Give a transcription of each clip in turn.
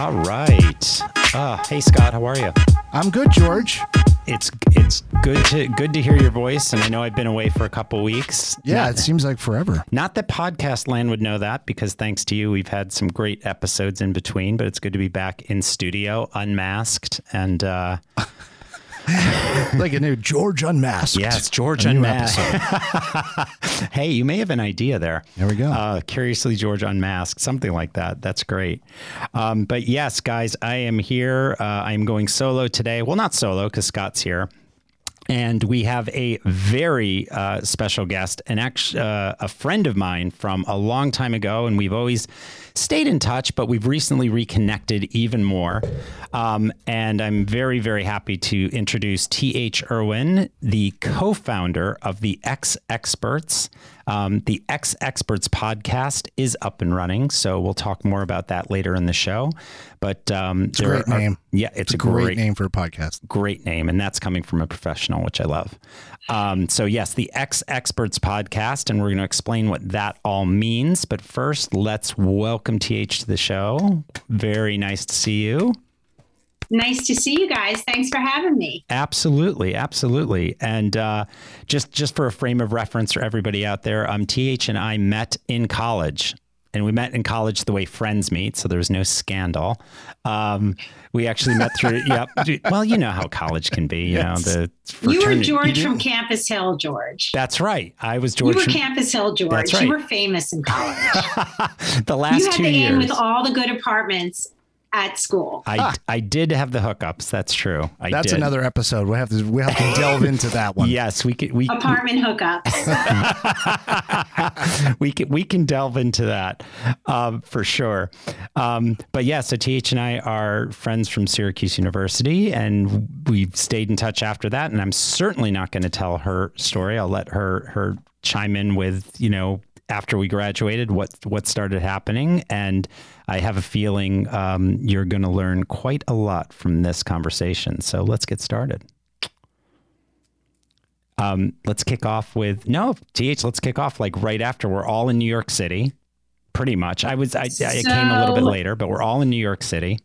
All right. Uh, hey Scott, how are you? I'm good, George. It's it's good to good to hear your voice, and I know I've been away for a couple weeks. Yeah, Not, it seems like forever. not that podcast land would know that because thanks to you, we've had some great episodes in between. But it's good to be back in studio, unmasked, and uh, like a new George Unmasked. Yes, it's George A Unmasked. episode. hey, you may have an idea there. There we go. Uh, Curiously George Unmasked, something like that. That's great. Um, but yes, guys, I am here. Uh, I'm going solo today. Well, not solo because Scott's here. And we have a very uh, special guest, an act- uh, a friend of mine from a long time ago, and we've always stayed in touch, but we've recently reconnected even more. Um, and I'm very, very happy to introduce T.H. Irwin, the co founder of the X Experts. Um, the X Experts podcast is up and running, so we'll talk more about that later in the show. But um, It's a great name. Yeah, it's, It's a great, name for a podcast. great name, and that's coming from a professional, which I love. Um, so, yes, the X Experts podcast, and we're going to explain what that all means. But first, let's welcome TH to the show. Very nice to see you. Nice to see you guys. Thanks for having me. Absolutely, absolutely. And uh, just just for a frame of reference for everybody out there, um, TH and I met in college. And we met in college the way friends meet, so there was no scandal. Um, we actually met through, yep. Well, you know how college can be, you Yes. know, the You were George you from Campus Hill, George. That's right. I was George. you were from- Campus Hill, George. That's right. You were famous in college. the last you had two the years. in with all the good apartments at school. I, I did have the hookups. That's true. I That's did. another episode. We have to we have to delve into that one. Yes, we could. We Apartment hookups. we can we can delve into that um, for sure. Um, but yeah, so Th and I are friends from Syracuse University, and we've stayed in touch after that. And I'm certainly not going to tell her story. I'll let her her chime in with you know after we graduated what what started happening. And I have a feeling um, you're going to learn quite a lot from this conversation. So let's get started. Um, let's kick off with no th. Let's kick off like right after we're all in New York City, pretty much. I was I, I came a little bit later, but we're all in New York City.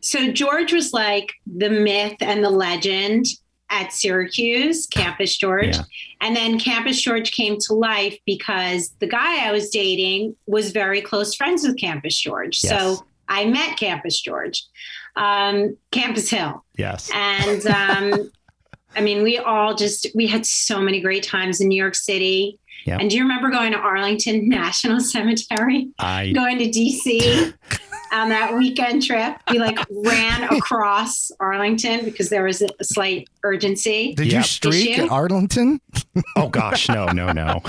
so George was like the myth and the legend at Syracuse, Campus George. Yeah. And then Campus George came to life because the guy I was dating was very close friends with Campus George. Yes. So I met Campus George, um, Campus Hill. Yes, And um, I mean, we all just, we had so many great times in New York City. Yeah. And do you remember going to Arlington National Cemetery, I going to DC on that weekend trip? We like ran across Arlington because there was a slight urgency. Did Yep. you streak Issue? at Arlington? oh gosh, no, no, no,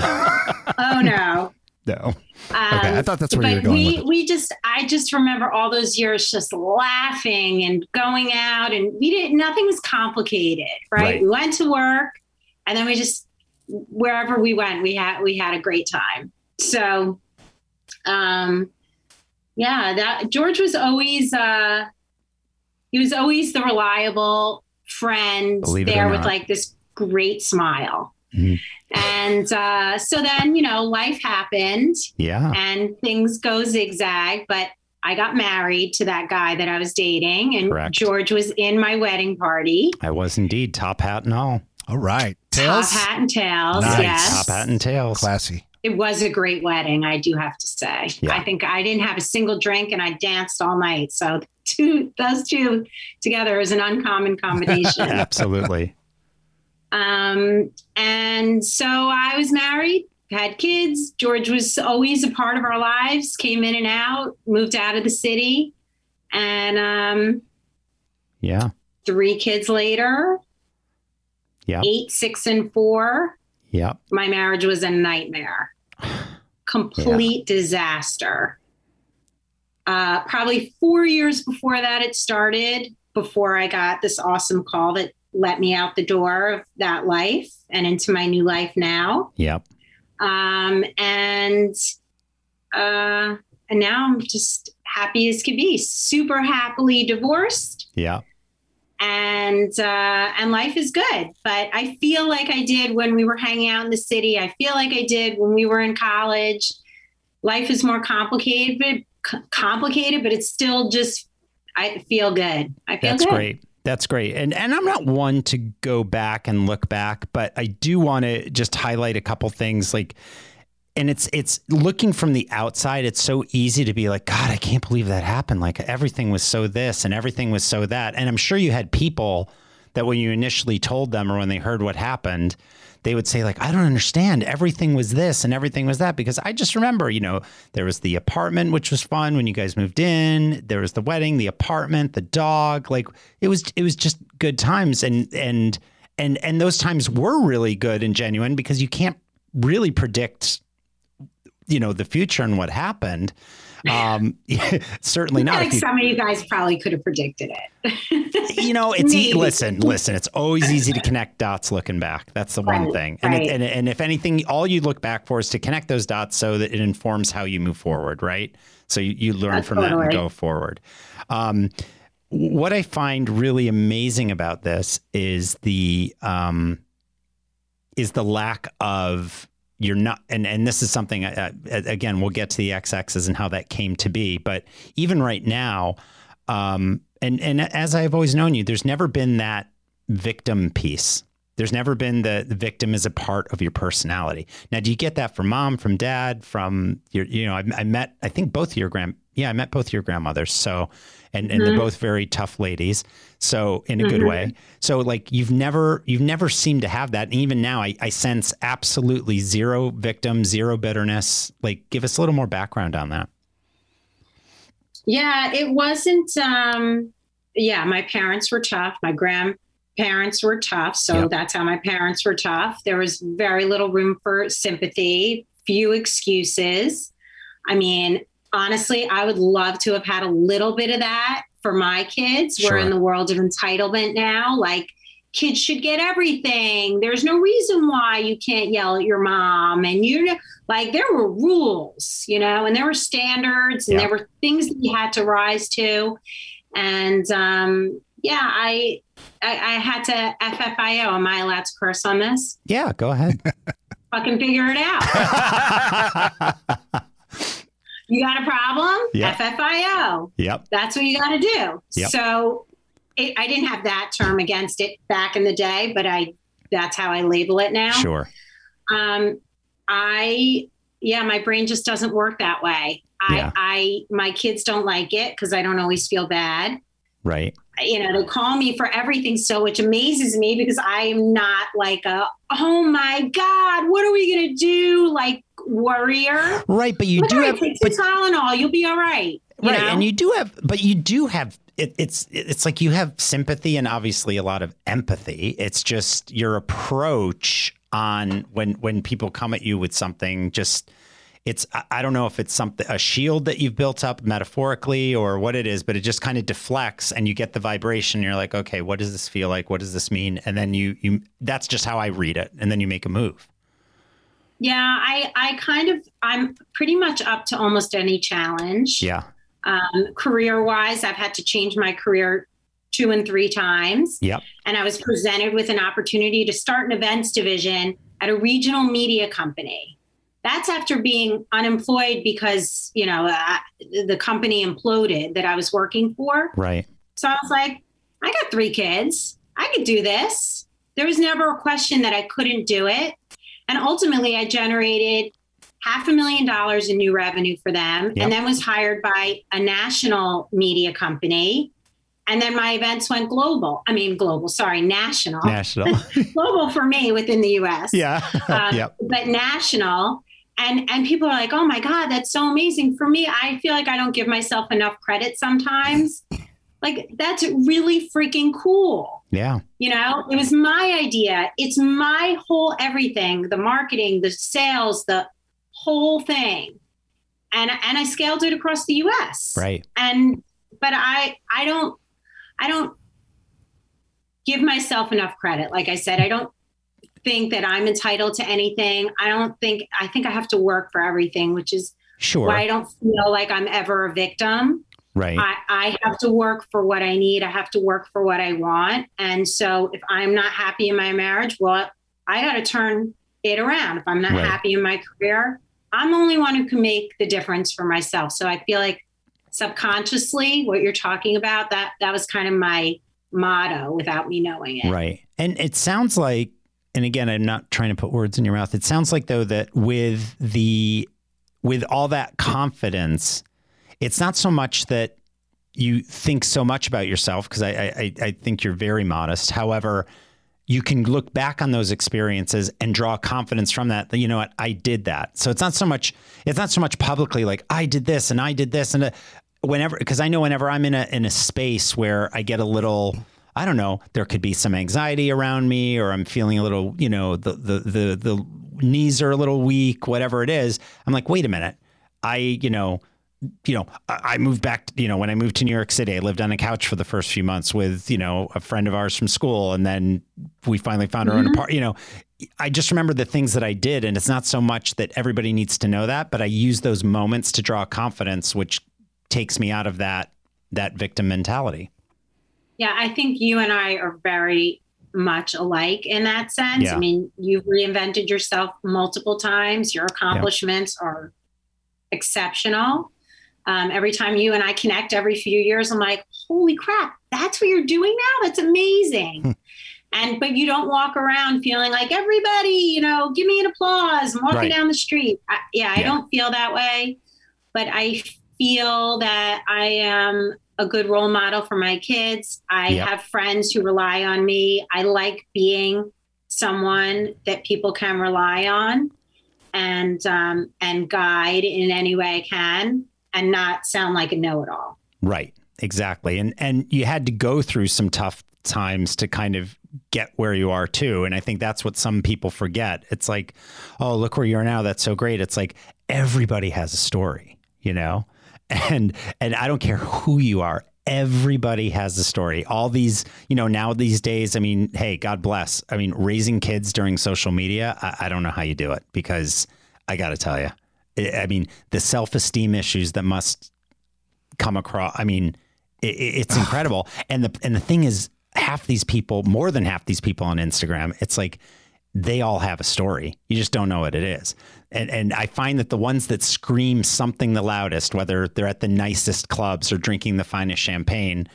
Oh no. no. Um, Okay, I thought that's where you were going we with it. we just I just remember all those years just laughing and going out and we didn't nothing was complicated, right? Right. We went to work and then we just wherever we went we had we had a great time. So um yeah, that George was always uh he was always the reliable friend Believe there with like this great smile. Mhm. And uh, so then, you know, life happened Yeah, and things go zigzag, but I got married to that guy that I was dating, and Correct. George was in my wedding party. I was indeed top hat and all. All right. Tails? Top hat and tails. Nice. Yes. Top hat and tails. Classy. It was a great wedding, I do have to say. Yeah. I think I didn't have a single drink and I danced all night. So two those two together is an uncommon combination. Absolutely. Um, and so I was married, had kids. George was always a part of our lives, came in and out, moved out of the city. And um, Yeah, three kids later, Yeah. eight, six, and four, yeah. my marriage was a nightmare. Complete disaster. Uh, probably four years before that, it started, before I got this awesome call that let me out the door of that life and into my new life now. Yep. Um, and uh, and now I'm just happy as could be, super happily divorced, Yeah. And uh, and life is good. But I feel like I did when we were hanging out in the city. I feel like I did when we were in college. Life is more complicated, but complicated, but it still just I feel good. I feel That's good. great. That's great. And and I'm not one to go back and look back, but I do want to just highlight a couple things like and it's it's looking from the outside it's so easy to be like god i can't believe that happened. Like everything was so this and everything was so that. And i'm sure you had people that when you initially told them or when they heard what happened they would say like i don't understand. Everything was this and everything was that. Because i just remember you know there was the apartment which was fun when you guys moved in. There was the wedding the apartment the dog. Like it was it was just good times. And and and and those times were really good and genuine because you can't really predict you know the future and what happened um certainly not like you some of you guys probably could have predicted it. you know, it's e- listen, listen. It's always easy to connect dots looking back. That's the one thing. And, right. it, and and if anything, all you look back for is to connect those dots so that it informs how you move forward, right? So you, you learn Yeah, from that and go forward. Um, what I find really amazing about this is the um, is the lack of you're not and and this is something uh, uh, again we'll get to the xx's and how that came to be but even right now um and and as i've always known you there's never been that victim piece. There's never been the, the victim is a part of your personality. Now do you get that from mom from dad from your you know i, I met i think both your grand yeah i met both your grandmothers so and and they're both very tough ladies so in a good Mhm. way so like you've never you've never seemed to have that and even now I, I sense absolutely zero victim zero bitterness like give us a little more background on that Yeah, it wasn't. Um, yeah, my parents were tough. My grandparents were tough. So Yep. that's how my parents were tough. There was very little room for sympathy, few excuses. I mean, honestly, I would love to have had a little bit of that for my kids. We're in the world of entitlement now. Like, kids should get everything. There's no reason why you can't yell at your mom. And you know, like there were rules, you know, and there were standards and Yeah. there were things that you had to rise to. And um, yeah, I, I I had to FFIO. Am I allowed to curse on this? yeah go ahead Fucking figure it out. You got a problem? Yeah. FFIO. yep That's what you got to do. Yep. So it, I didn't have that term against it back in the day, but I that's how I label it now. sure Um, I yeah, my brain just doesn't work that way. I Yeah. I my kids don't like it because I don't always feel bad. right You know, they call me for everything, so which amazes me because I am not like a oh my god, what are we gonna do? Like warrior. right but you Look, do right, have take but some Tylenol, you'll be all right. right know? and you do have but you do have it, it's it's like you have sympathy and obviously a lot of empathy it's just your approach on when when people come at you with something just it's I- i don't know if it's something a shield that you've built up metaphorically or what it is but it just kind of deflects and you get the vibration you're like okay what does this feel like what does this mean and then you you that's just how i read it and then you make a move Yeah, I I kind of I'm pretty much up to almost any challenge. yeah Um, career wise, I've had to change my career two and three times. Yep. And I was presented with an opportunity to start an events division at a regional media company. That's after being unemployed because you know uh, the company imploded that I was working for. right So I was like, I got three kids. I could do this. There was never a question that I couldn't do it. And ultimately, I generated half a million dollars in new revenue for them Yep. and then was hired by a national media company. And then my events went global. I mean, global, sorry, national. national global for me within the US yeah um, yep but national and and people are like oh my god that's so amazing for me i feel like i don't give myself enough credit sometimes like that's really freaking cool. Yeah. You know it was my idea. It's my whole everything the marketing the sales the whole thing. And and i scaled it across the us right. And but i i don't i don't give myself enough credit. Like i said i don't think that i'm entitled to anything. I don't think i think i have to work for everything which is sure. why i don't feel like i'm ever a victim right I, I have to work for what i need i have to work for what i want and so if i'm not happy in my marriage well i got to turn it around if i'm not Right. happy in my career i'm the only one who can make the difference for myself so i feel like subconsciously what you're talking about that that was kind of my motto without me knowing it. Right. And it sounds like and again I'm not trying to put words in your mouth. It sounds like though that with the with all that confidence, it's not so much that you think so much about yourself because I, I I think you're very modest. However, you can look back on those experiences and draw confidence from that. That you know what? I did that. So it's not so much. It's not so much publicly like I did this and I did this and uh, whenever because I know whenever I'm in a in a space where I get a little. I don't know. There could be some anxiety around me, or I'm feeling a little, you know, the the the the knees are a little weak, whatever it is. I'm like, wait a minute. I, you know, you know, I moved back, you know, when I moved to New York City, I lived on a couch for the first few months with, you know, a friend of ours from school. And then we finally found our mm-hmm. own apartment, you know, I just remember the things that I did. And it's not so much that everybody needs to know that, but I use those moments to draw confidence, which takes me out of that, that victim mentality. Yeah. I think you and I are very much alike in that sense. Yeah. I mean, you've reinvented yourself multiple times. Your accomplishments yeah. are exceptional um, every time you and I connect every few years, I'm like, holy crap, that's what you're doing now? That's amazing. Hmm. and but you don't walk around feeling like everybody, you know, give me an applause. I'm walking right. down the street. I, yeah, yeah, I don't feel that way, but I feel that I am a good role model for my kids. I yep. have friends who rely on me. I like being someone that people can rely on and um, and guide in any way I can and not sound like a know-it-all. Right. Exactly. And and you had to go through some tough times to kind of get where you are too. And I think that's what some people forget. It's like, oh, look where you are now. That's so great. It's like everybody has a story, you know? And and I don't care who you are. Everybody has a story. All these, you know, now these days, I mean, hey, God bless. I mean, raising kids during social media, I, I don't know how you do it because I got to tell you, I mean, the self esteem issues that must come across. I mean, it, it's incredible. and the and the thing is, half these people, more than half these people on Instagram, it's like they all have a story. You just don't know what it is. And and I find that the ones that scream something the loudest, whether they're at the nicest clubs or drinking the finest champagne,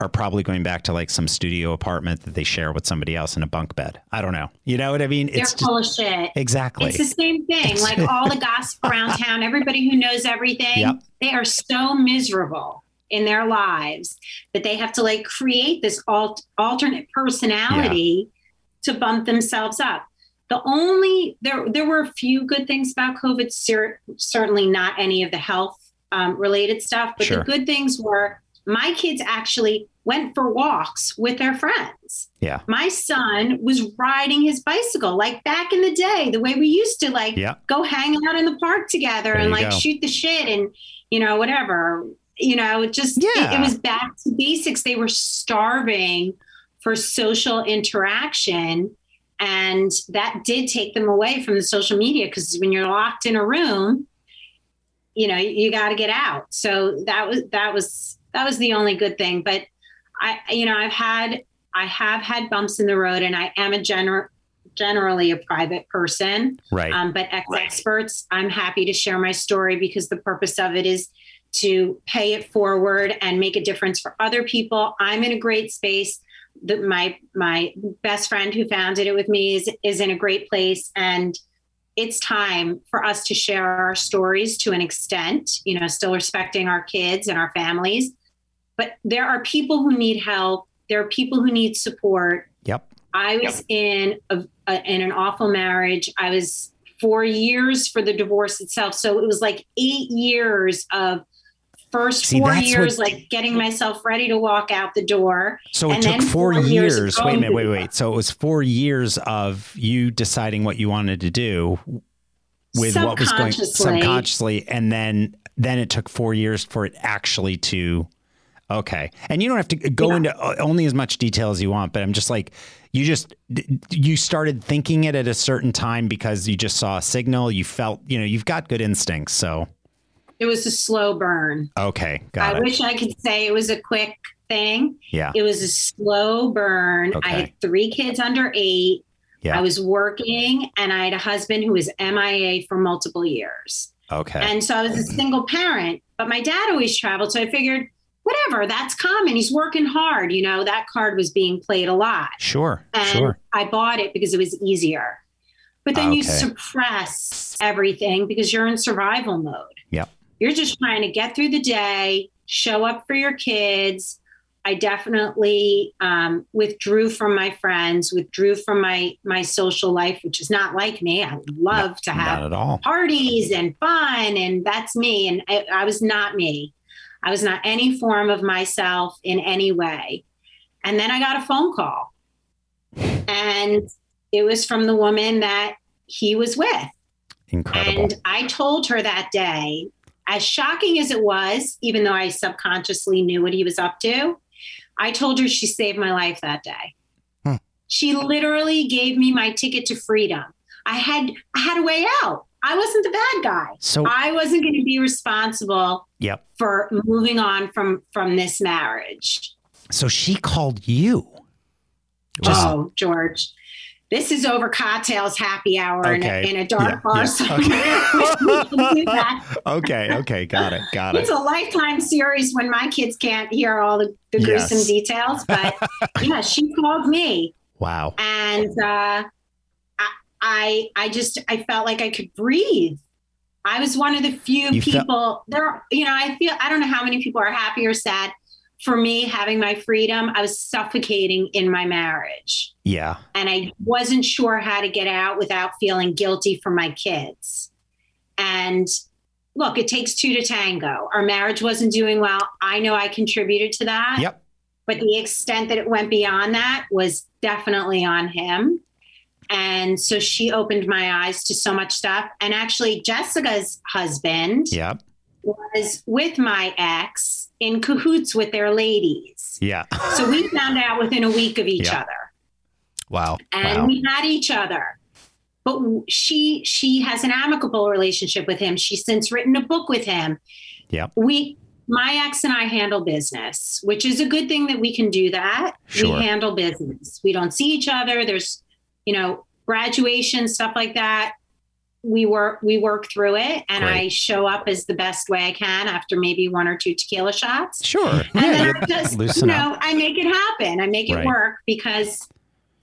are probably going back to like some studio apartment that they share with somebody else in a bunk bed. I don't know. You know what I mean? They're it's full just, of shit. Exactly. It's the same thing. Like all the gossip around town, everybody who knows everything, yep. they are so miserable in their lives that they have to like create this alt- alternate personality yeah. to bump themselves up. The only there there were a few good things about COVID. certainly not any of the health um, related stuff, but sure. the good things were my kids actually went for walks with their friends. Yeah. My son was riding his bicycle like back in the day, the way we used to like yeah. go hang out in the park together there and like go. shoot the shit and you know whatever. You know, it just yeah. it, it was back to basics. They were starving for social interaction and that did take them away from the social media because when you're locked in a room you know you got to get out so that was that was that was the only good thing. But I, you know, I've had, I have had bumps in the road, and I am a general, generally a private person. Right. Um, but X Experts, I'm happy to share my story because the purpose of it is to pay it forward and make a difference for other people. I'm in a great space. The, my my best friend who founded it with me is is in a great place, and it's time for us to share our stories to an extent. You know, still respecting our kids and our families, but there are people who need help. There are people who need support. Yep. I was yep. in a, a, in an awful marriage. I was four years for the divorce itself. So it was like eight years of first See, four years, what, like getting myself ready to walk out the door. So it took four, four years. years wait a minute, wait, wait. So it was four years of you deciding what you wanted to do with what was going subconsciously, and then then it took four years for it actually to Okay. And you don't have to go yeah. into uh, only as much detail as you want, but I'm just like, you just, you started thinking it at a certain time because you just saw a signal. You felt, you know, you've got good instincts. So it was a slow burn. Okay. Got I it. wish I could say it was a quick thing. Yeah. It was a slow burn. Okay. I had three kids under eight. Yeah. I was working and I had a husband who was MIA for multiple years. Okay. And so I was a single parent but my dad always traveled. So I figured, whatever, that's common. He's working hard. You know, that card was being played a lot. Sure. And sure. I bought it because it was easier. But then you suppress everything because you're in survival mode. Yep. You're just trying to get through the day, show up for your kids. I definitely um, withdrew from my friends, withdrew from my my social life, which is not like me. I love to have at all. parties and fun and that's me and I, I was not me i was not any form of myself in any way. And then i got a phone call. And it was from the woman that he was with. Incredible. and i told her that day as shocking as it was even though i subconsciously knew what he was up to i told her she saved my life that day. Hmm. she literally gave me my ticket to freedom. I had i had a way out i wasn't the bad guy so I wasn't going to be responsible yep. for moving on from from this marriage. So she called you. Just- oh, George, this is over cocktails happy hour Okay. in, a, in a dark Yeah, bar yeah, somewhere. okay. We can do that. okay. Okay. Got it. Got It's it. It's a lifetime series when my kids can't hear all the, the Yes. gruesome details. But yeah, she called me, Wow. and uh, I, I just I felt like I could breathe. I was one of the few You felt- people there. You know, I feel I don't know how many people are happy or sad. For me, having my freedom, I was suffocating in my marriage, Yeah. and I wasn't sure how to get out without feeling guilty for my kids. And look, it takes two to tango. Our marriage wasn't doing well. I know I contributed to that Yep. but the extent that it went beyond that was definitely on him. And so she opened my eyes to so much stuff. And actually, Jessica's husband Yep. was with my ex in cahoots with their ladies. Yeah. So we found out within a week of each Yeah. other Wow. and Wow. we had each other. But she she has an amicable relationship with him. She's since written a book with him. Yeah. We my ex and I handle business, which is a good thing that we can do that. Sure. We handle business. We don't see each other. There's, you know, graduation stuff like that. We work we work through it and I show up as the best way I can after maybe one or two tequila shots. Sure. And Yeah. then I just, you know, up. I make it happen. I make it Right. work because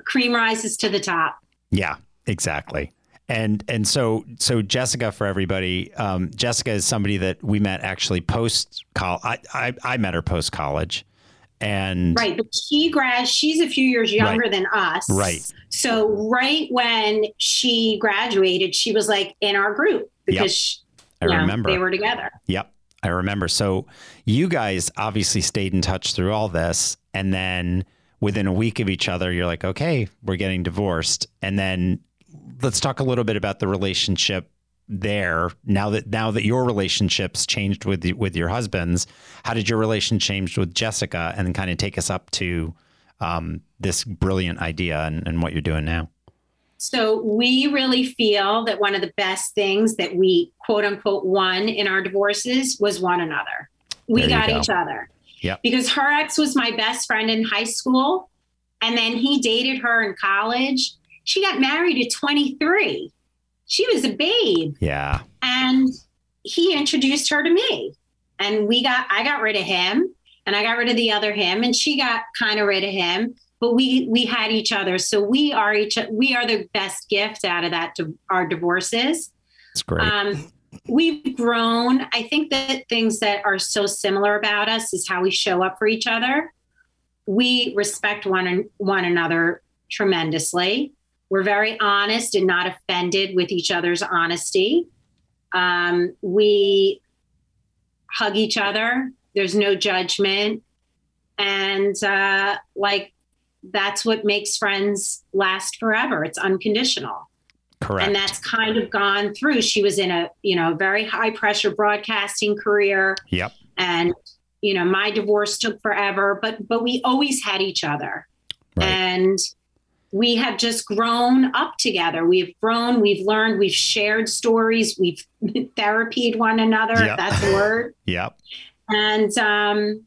cream rises to the top. Yeah. Exactly. And and so so Jessica for everybody, um, Jessica is somebody that we met actually post college. I, I I met her post college, and Right. But she grad she's a few years younger than us. Right. So right when she graduated, she was like in our group because I you know, remember. they were together. Yep. I remember. So you guys obviously stayed in touch through all this. And then within a week of each other, you're like, okay, we're getting divorced. And then let's talk a little bit about the relationship there. Now that now that your relationships changed with with your husbands, how did your relation change with Jessica? And kind of take us up to um, this brilliant idea and, and what you're doing now. So we really feel that one of the best things that we quote unquote won in our divorces was one another. We got go. each other. Yep. Because her ex was my best friend in high school. And then he dated her in college. She got married at 23. She was a babe. Yeah. And he introduced her to me. And we got I got rid of him and I got rid of the other him and she got kind of rid of him. But we we had each other. So we are each we are the best gift out of that to our divorces. It's great. Um, we've grown. I think that things that are so similar about us is how we show up for each other. We respect one one another tremendously. We're very honest and not offended with each other's honesty. Um, we hug each other. There's no judgment, and uh, like that's what makes friends last forever. It's unconditional Correct. and that's kind of gone through she was in a you know very high pressure broadcasting career yep. and you know my divorce took forever but but we always had each other Right. and we have just grown up together we've grown we've learned we've shared stories we've therapied one another Yeah. if that's a word Yep. and um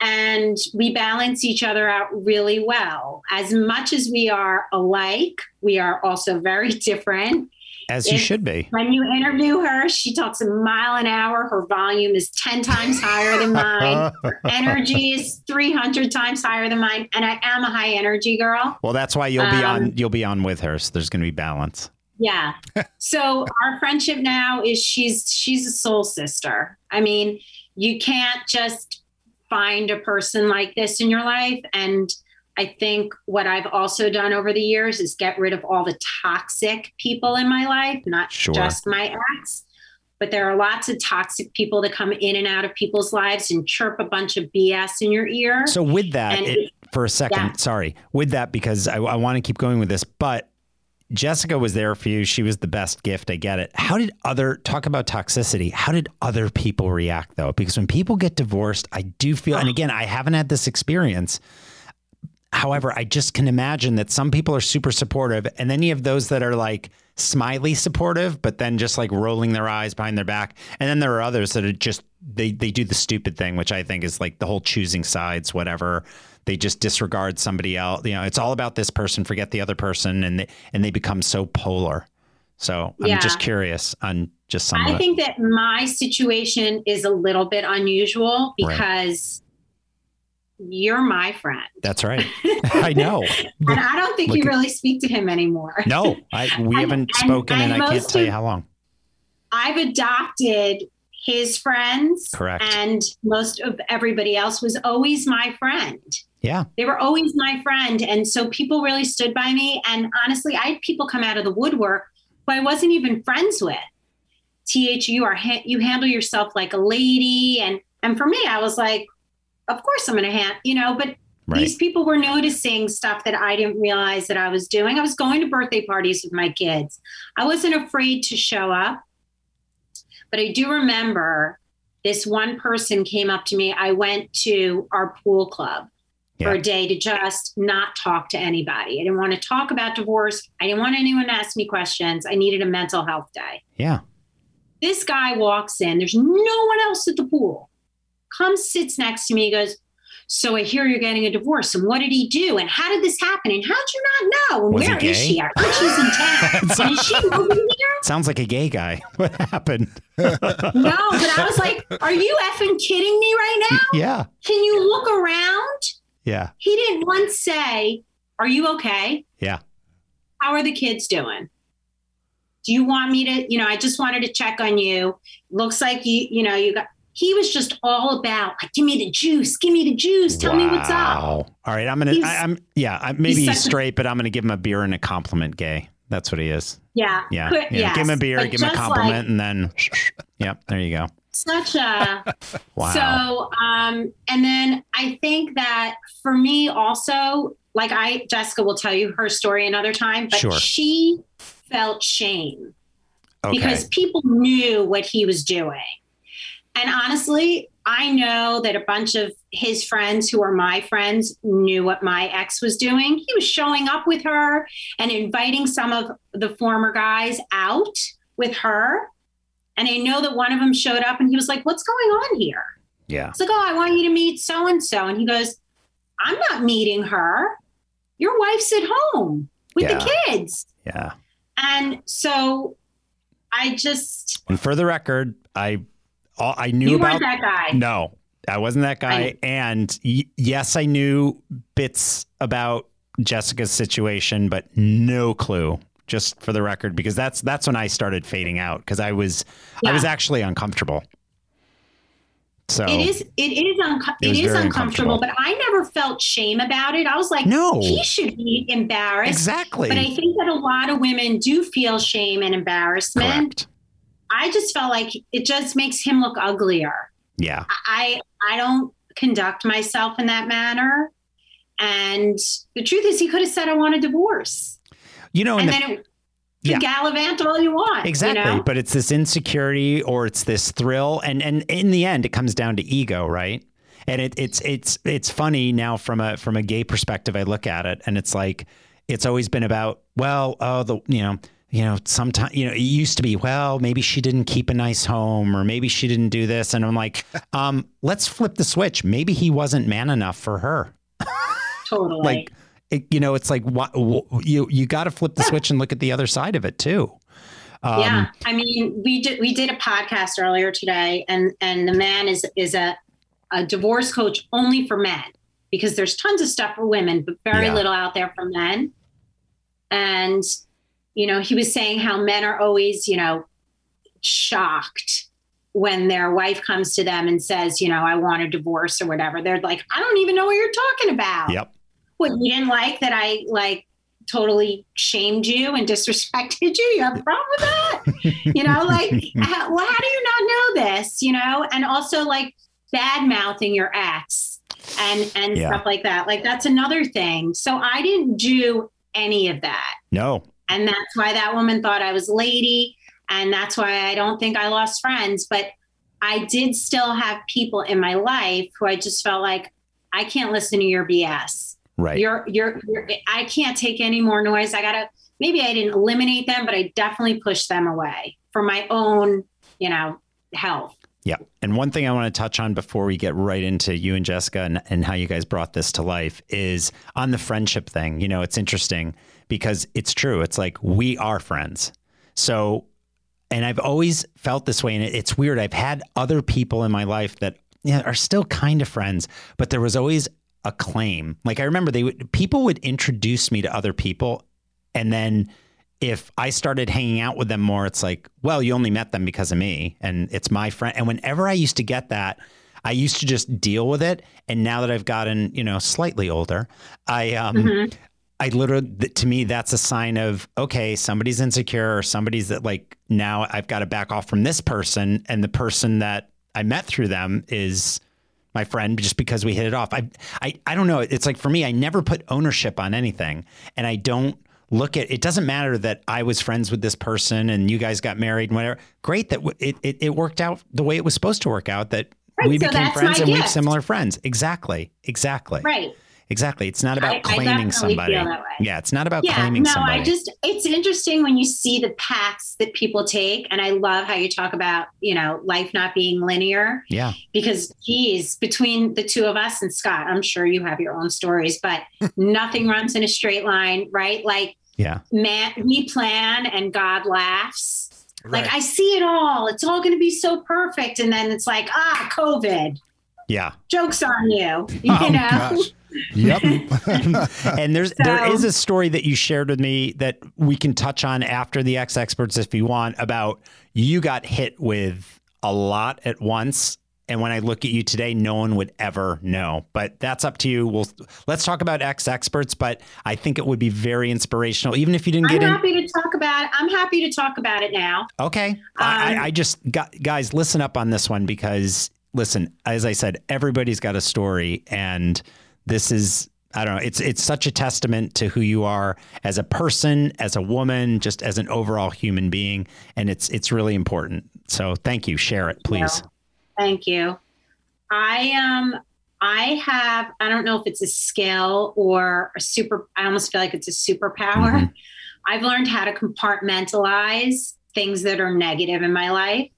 and we balance each other out really well as much as we are alike we are also very different As you should be. When you interview her, she talks a mile an hour. Her volume is 10 times higher than mine. Her energy is 300 times higher than mine. And I am a high energy girl. Well, that's why you'll be on Um, you'll be on with her. So there's going to be balance. Yeah. So our friendship now is she's she's a soul sister. I mean, you can't just find a person like this in your life and I think what I've also done over the years is get rid of all the toxic people in my life, not Sure. just my ex, but there are lots of toxic people that come in and out of people's lives and chirp a bunch of BS in your ear. So with that, it, for a second, Yeah. sorry, with that because I, I want to keep going with this, but Jessica was there for you. She was the best gift. I get it. How did other talk about toxicity? How did other people react though? Because when people get divorced, I do feel, and again, I haven't had this experience. However, I just can imagine that some people are super supportive, and then you have those that are like smiley supportive, but then just like rolling their eyes behind their back. And then there are others that are just they they do the stupid thing, which I think is like the whole choosing sides, whatever. They just disregard somebody else. You know, it's all about this person, forget the other person, and they and they become so polar. So I'm just curious on just some I think that my situation is a little bit unusual Right. You're my friend. That's right. I know. And I don't think Look you at- really speak to him anymore. No, I we And- haven't spoken, and, and I can't tell you how long. I've adopted his friends. Correct. And most of everybody else was always my friend. Yeah. They were always my friend. And so people really stood by me. And honestly, I had people come out of the woodwork who I wasn't even friends with. TH, you are you handle yourself like a lady. And and for me, I was like, of course I'm gonna have, you know, but Right. these people were noticing stuff that I didn't realize that I was doing. I was going to birthday parties with my kids. I wasn't afraid to show up. But I do remember this one person came up to me. I went to our pool club for a day to just not talk to anybody. I didn't want to talk about divorce. I didn't want anyone to ask me questions. I needed a mental health day. Yeah. This guy walks in, there's no one else at the pool. Comes, sits next to me, he goes, So I hear you're getting a divorce. And what did he do? And how did this happen? And how'd you not know? And Was he where is she? I heard she's in town. is she moving here? Sounds like a gay guy. What happened? No, but I was like, Are you effing kidding me right now? Yeah. Can you look around? Yeah. He didn't once say, Are you okay? Yeah. How are the kids doing? Do you want me to, you know, I just wanted to check on you. Looks like you, you know, you got, he was just all about, like, give me the juice, give me the juice, tell me what's up. All right. I'm gonna. He's- I, I'm. Yeah. I, maybe he's he's, such a- straight, but I'm gonna give him a beer and a compliment. Gay. That's what he is. Yeah. Yeah. Could- yeah. Give him a beer. Give him a just compliment, and then. Yep. There you go. Such a, Wow. So, um, and then I think that for me also, like I, Jessica will tell you her story another time, but Sure. she felt shame okay. because people knew what he was doing. And honestly, I know that a bunch of his friends who are my friends knew what my ex was doing. He was showing up with her and inviting some of the former guys out with her. And I know that one of them showed up and he was like, What's going on here? yeah. It's like, Oh, I want you to meet so and so. And he goes, I'm not meeting her. Your wife's at home with Yeah. the kids. Yeah. And so I just, And for the record, I. All, I knew you about. that guy. No, I wasn't that guy. And y- yes, I knew bits about Jessica's situation, but no clue. Just for the record, because that's that's when I started fading out because I was I was actually uncomfortable. So It is. It is. Unco- It it is uncomfortable, uncomfortable. but I never felt shame about it. I was like, No. he should be embarrassed. exactly But I think that a lot of women do feel shame and embarrassment. correct. I just felt like it just makes him look uglier. Yeah, I I don't conduct myself in that manner. And the truth is, he could have said, "I want a divorce," you know, and the- then it, you Yeah. gallivant all you want. you Exactly, know? but it's this insecurity or it's this thrill, and and in the end, it comes down to ego, right? And it, it's it's it's funny now from a from a gay perspective. I look at it, and it's like it's always been about well, oh the you know you know sometimes you know it used to be well maybe she didn't keep a nice home or maybe she didn't do this, and I'm like, um, let's flip the switch. Maybe he wasn't man enough for her. totally. Like it, you know, it's like what you you got to flip the switch and look at the other side of it too. Um, yeah, I mean, we did we did a podcast earlier today, and and the man is is a a divorce coach only for men because there's tons of stuff for women, but very Yeah. little out there for men. And you know, he was saying how men are always, you know, shocked when their wife comes to them and says, you know, I want a divorce or whatever. They're like, I don't even know what you're talking about. Yep. What you didn't like that I like totally shamed you and disrespected you? You have a problem with that? you know, like, how, well, how do you not know this? You know, and also like bad mouthing your ex and and Yeah. stuff like that. Like that's another thing. So I didn't do any of that. No. And that's why that woman thought I was lady. And that's why I don't think I lost friends. But I did still have people in my life who I just felt like I can't listen to your BS. Right. You're, you're, you're, I can't take any more noise. I gotta, maybe I didn't eliminate them, but I definitely pushed them away for my own, you know, health. Yeah. And one thing I want to touch on before we get right into you and Jessica and, and how you guys brought this to life is on the friendship thing. You know, it's interesting because it's true. It's like we are friends. So, and I've always felt this way. And it's weird. I've had other people in my life that yeah, are still kind of friends, but there was always a claim. Like I remember they would, people would introduce me to other people and then if I started hanging out with them more, it's like, well, you only met them because of me and it's my friend. And whenever I used to get that, I used to just deal with it. And now that I've gotten, you know, slightly older, I, um, Mhm. I literally, to me, that's a sign of, okay, somebody's insecure or somebody's that like, now I've got to back off from this person. And the person that I met through them is my friend just because we hit it off. I, I, I don't know. It's like for me, I never put ownership on anything. And I don't, look at it doesn't matter that I was friends with this person and you guys got married and whatever. Great that w- it, it, it worked out the way it was supposed to work out that Right, we so became friends and we have similar friends. Exactly. Exactly. Right. Exactly. It's not about I- I claiming definitely somebody. feel that way. Yeah. It's not about Yeah, claiming no, somebody. I just it's interesting when you see the paths that people take, and I love how you talk about you know life not being linear yeah. because geez, between the two of us and Scott, I'm sure you have your own stories, but nothing runs in a straight line, right? Like Yeah. man, we plan and God laughs. Right. Like I see it all. It's all going to be so perfect, and then it's like ah, COVID. Yeah. Jokes on you, you Oh, know. gosh. Yep. And there's there So- is a story that you shared with me that we can touch on after the X experts if you want about you got hit with a lot at once. And when I look at you today, no one would ever know. But that's up to you. We'll let's talk about X experts. But I think it would be very inspirational, even if you didn't get. I'm get in. happy to talk about it. I'm happy to talk about it now. Okay. Um, I I just got guys, listen up on this one because listen, as I said, everybody's got a story, and this is I don't know. It's it's such a testament to who you are as a person, as a woman, just as an overall human being, and it's it's really important. So thank you. Share it, please. Thank you. I um I have I don't know if it's a skill or a super I almost feel like it's a superpower. Mhm. I've learned how to compartmentalize things that are negative in my life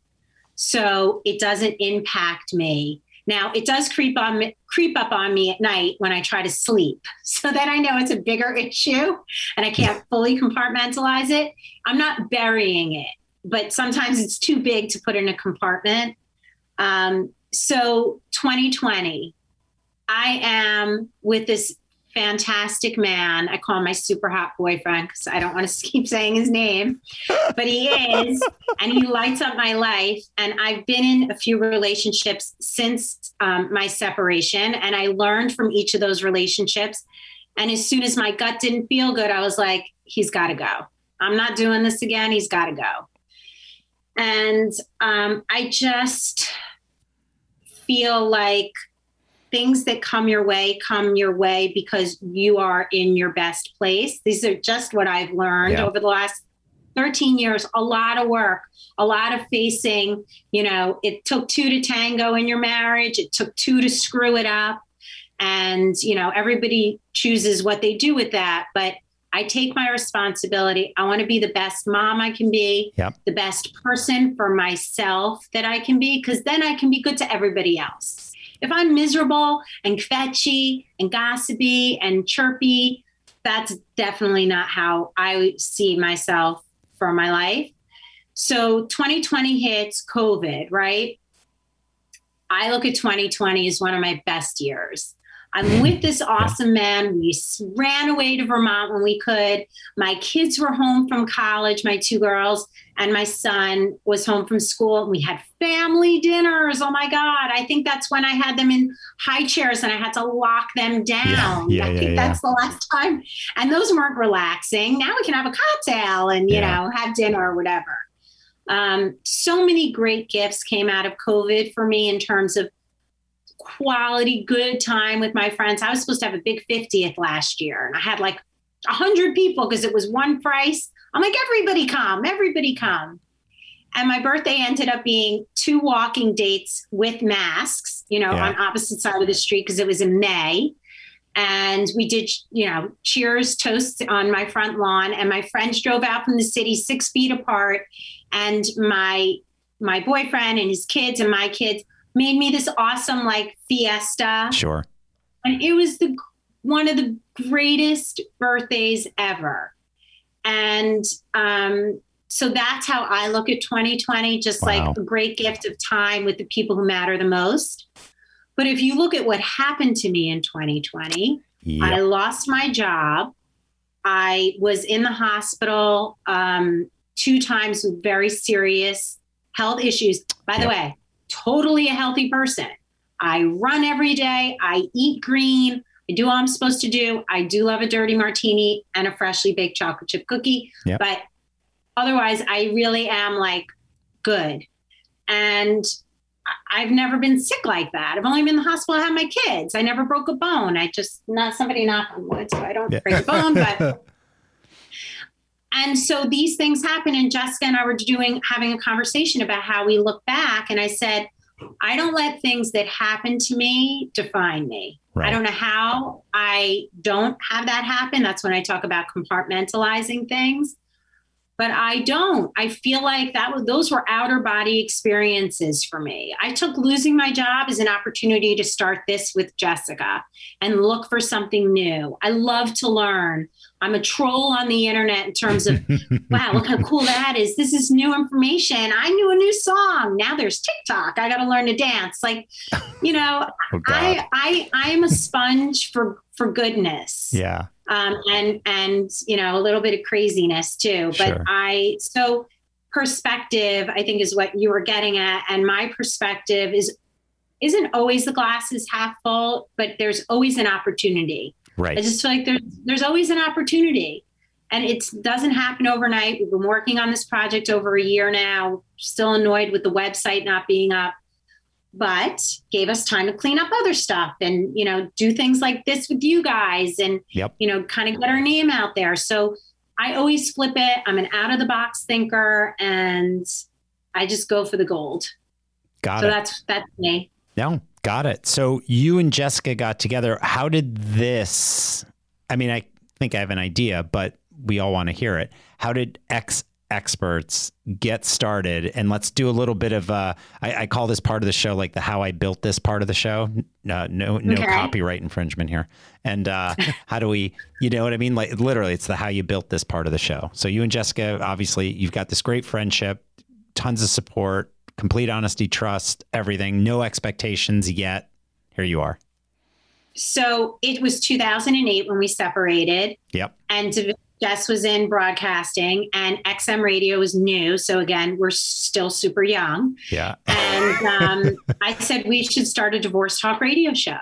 so it doesn't impact me. Now it does creep on creep up on me at night when I try to sleep. So then I know it's a bigger issue and I can't fully compartmentalize it. I'm not burying it, but sometimes it's too big to put in a compartment. Um, so 2020, I am with this fantastic man. I call him my super hot boyfriend because I don't want to keep saying his name, but he is, and he lights up my life. And I've been in a few relationships since um, my separation, and I learned from each of those relationships. And as soon as my gut didn't feel good, I was like, he's got to go. I'm not doing this again. He's got to go. And um, I just feel like things that come your way come your way because you are in your best place. These are just what I've learned Yeah. over the last 13 years. A lot of work, a lot of facing. You know, it took two to tango in your marriage, it took two to screw it up. And, you know, everybody chooses what they do with that. But I take my responsibility. I want to be the best mom I can be, Yep. the best person for myself that I can be, because then I can be good to everybody else. If I'm miserable and fetchy and gossipy and chirpy, that's definitely not how I see myself for my life. So 2020 hits COVID, right? I look at 2020 as one of my best years. I'm with this awesome man. We ran away to Vermont when we could. My kids were home from college, my two girls, and my son was home from school. We had family dinners. Oh my God. I think that's when I had them in high chairs and I had to lock them down. Yeah, yeah, I think yeah, that's the last time. And those weren't relaxing. Now we can have a cocktail and, you know, have dinner or whatever. Um, so many great gifts came out of COVID for me in terms of quality, good time with my friends. I was supposed to have a big 50th last year, and I had like 100 people because it was one price. I'm like, everybody come, everybody come. And my birthday ended up being two walking dates with masks, you know, Yeah. on opposite side of the street because it was in May. And we did, you know, cheers, toasts on my front lawn. And my friends drove out from the city six feet apart. And my my boyfriend and his kids and my kids made me this awesome like fiesta Sure. and it was the one of the greatest birthdays ever and um so that's how i look at 2020 just Wow. like a great gift of time with the people who matter the most but if you look at what happened to me in 2020 I lost my job. I was in the hospital um, two times with very serious health issues. By the way, totally a healthy person. I run every day. I eat green. I do all I'm supposed to do. I do love a dirty martini and a freshly baked chocolate chip cookie. Yep. But otherwise, I really am like good. And I've never been sick like that. I've only been in the hospital. I had my kids. I never broke a bone. I just not somebody knock on wood, so I don't Yeah. break a bone. But and so these things happen. And Jessica and I were doing having a conversation about how we look back. And I said, I don't let things that happen to me define me. Right. I don't know how I don't have that happen. That's when I talk about compartmentalizing things. But I don't. I feel like that was those were outer body experiences for me. I took losing my job as an opportunity to start this with Jessica and look for something new. I love to learn. I'm a troll on the internet in terms of wow, look how cool that is. This is new information. I knew a new song. Now there's TikTok. I got to learn to dance. Like, you know, oh I I I am a sponge for for goodness. yeah. Um, and and you know a little bit of craziness too. But Sure. I so perspective I think is what you were getting at, and my perspective is isn't always the glass is half full, but there's always an opportunity. I just feel like there's there's always an opportunity, and it doesn't happen overnight. We've been working on this project over a year now. Still annoyed with the website not being up, but gave us time to clean up other stuff and you know do things like this with you guys and Yep. you know kind of get our name out there. So I always flip it. I'm an out of the box thinker, and I just go for the gold. Got so it. So that's that's me. No, got it. So you and Jessica got together. How did this? I mean, I think I have an idea, but we all want to hear it. How did X experts get started? And let's do a little bit of uh, I, I call this part of the show like the how I built this part of the show. No, no, no Okay. copyright infringement here. And uh, how do we? You know what I mean? Like literally, it's the how you built this part of the show. So you and Jessica, obviously, you've got this great friendship, tons of support, complete honesty, trust, everything, no expectations yet. Here you are. So it was 2008 when we separated. Yep. and Jess was in broadcasting and XM radio was new. So again, we're still super young. Yeah. And um, I said we should start a divorce talk radio show.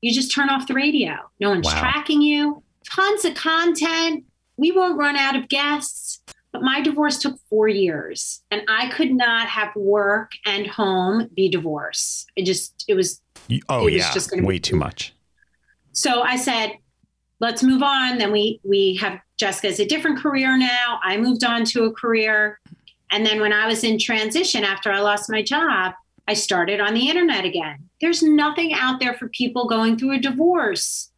You just turn off the radio. No one's Wow. tracking you. Tons of content. We won't run out of guests. But my divorce took four years, and I could not have work and home be divorce. It just it was oh It was yeah. just gonna be- Way too much. so I said, let's move on. Then we we have Jessica's a different career now. I moved on to a career. And then when I was in transition after I lost my job, I started on the internet again. There's nothing out there for people going through a divorce.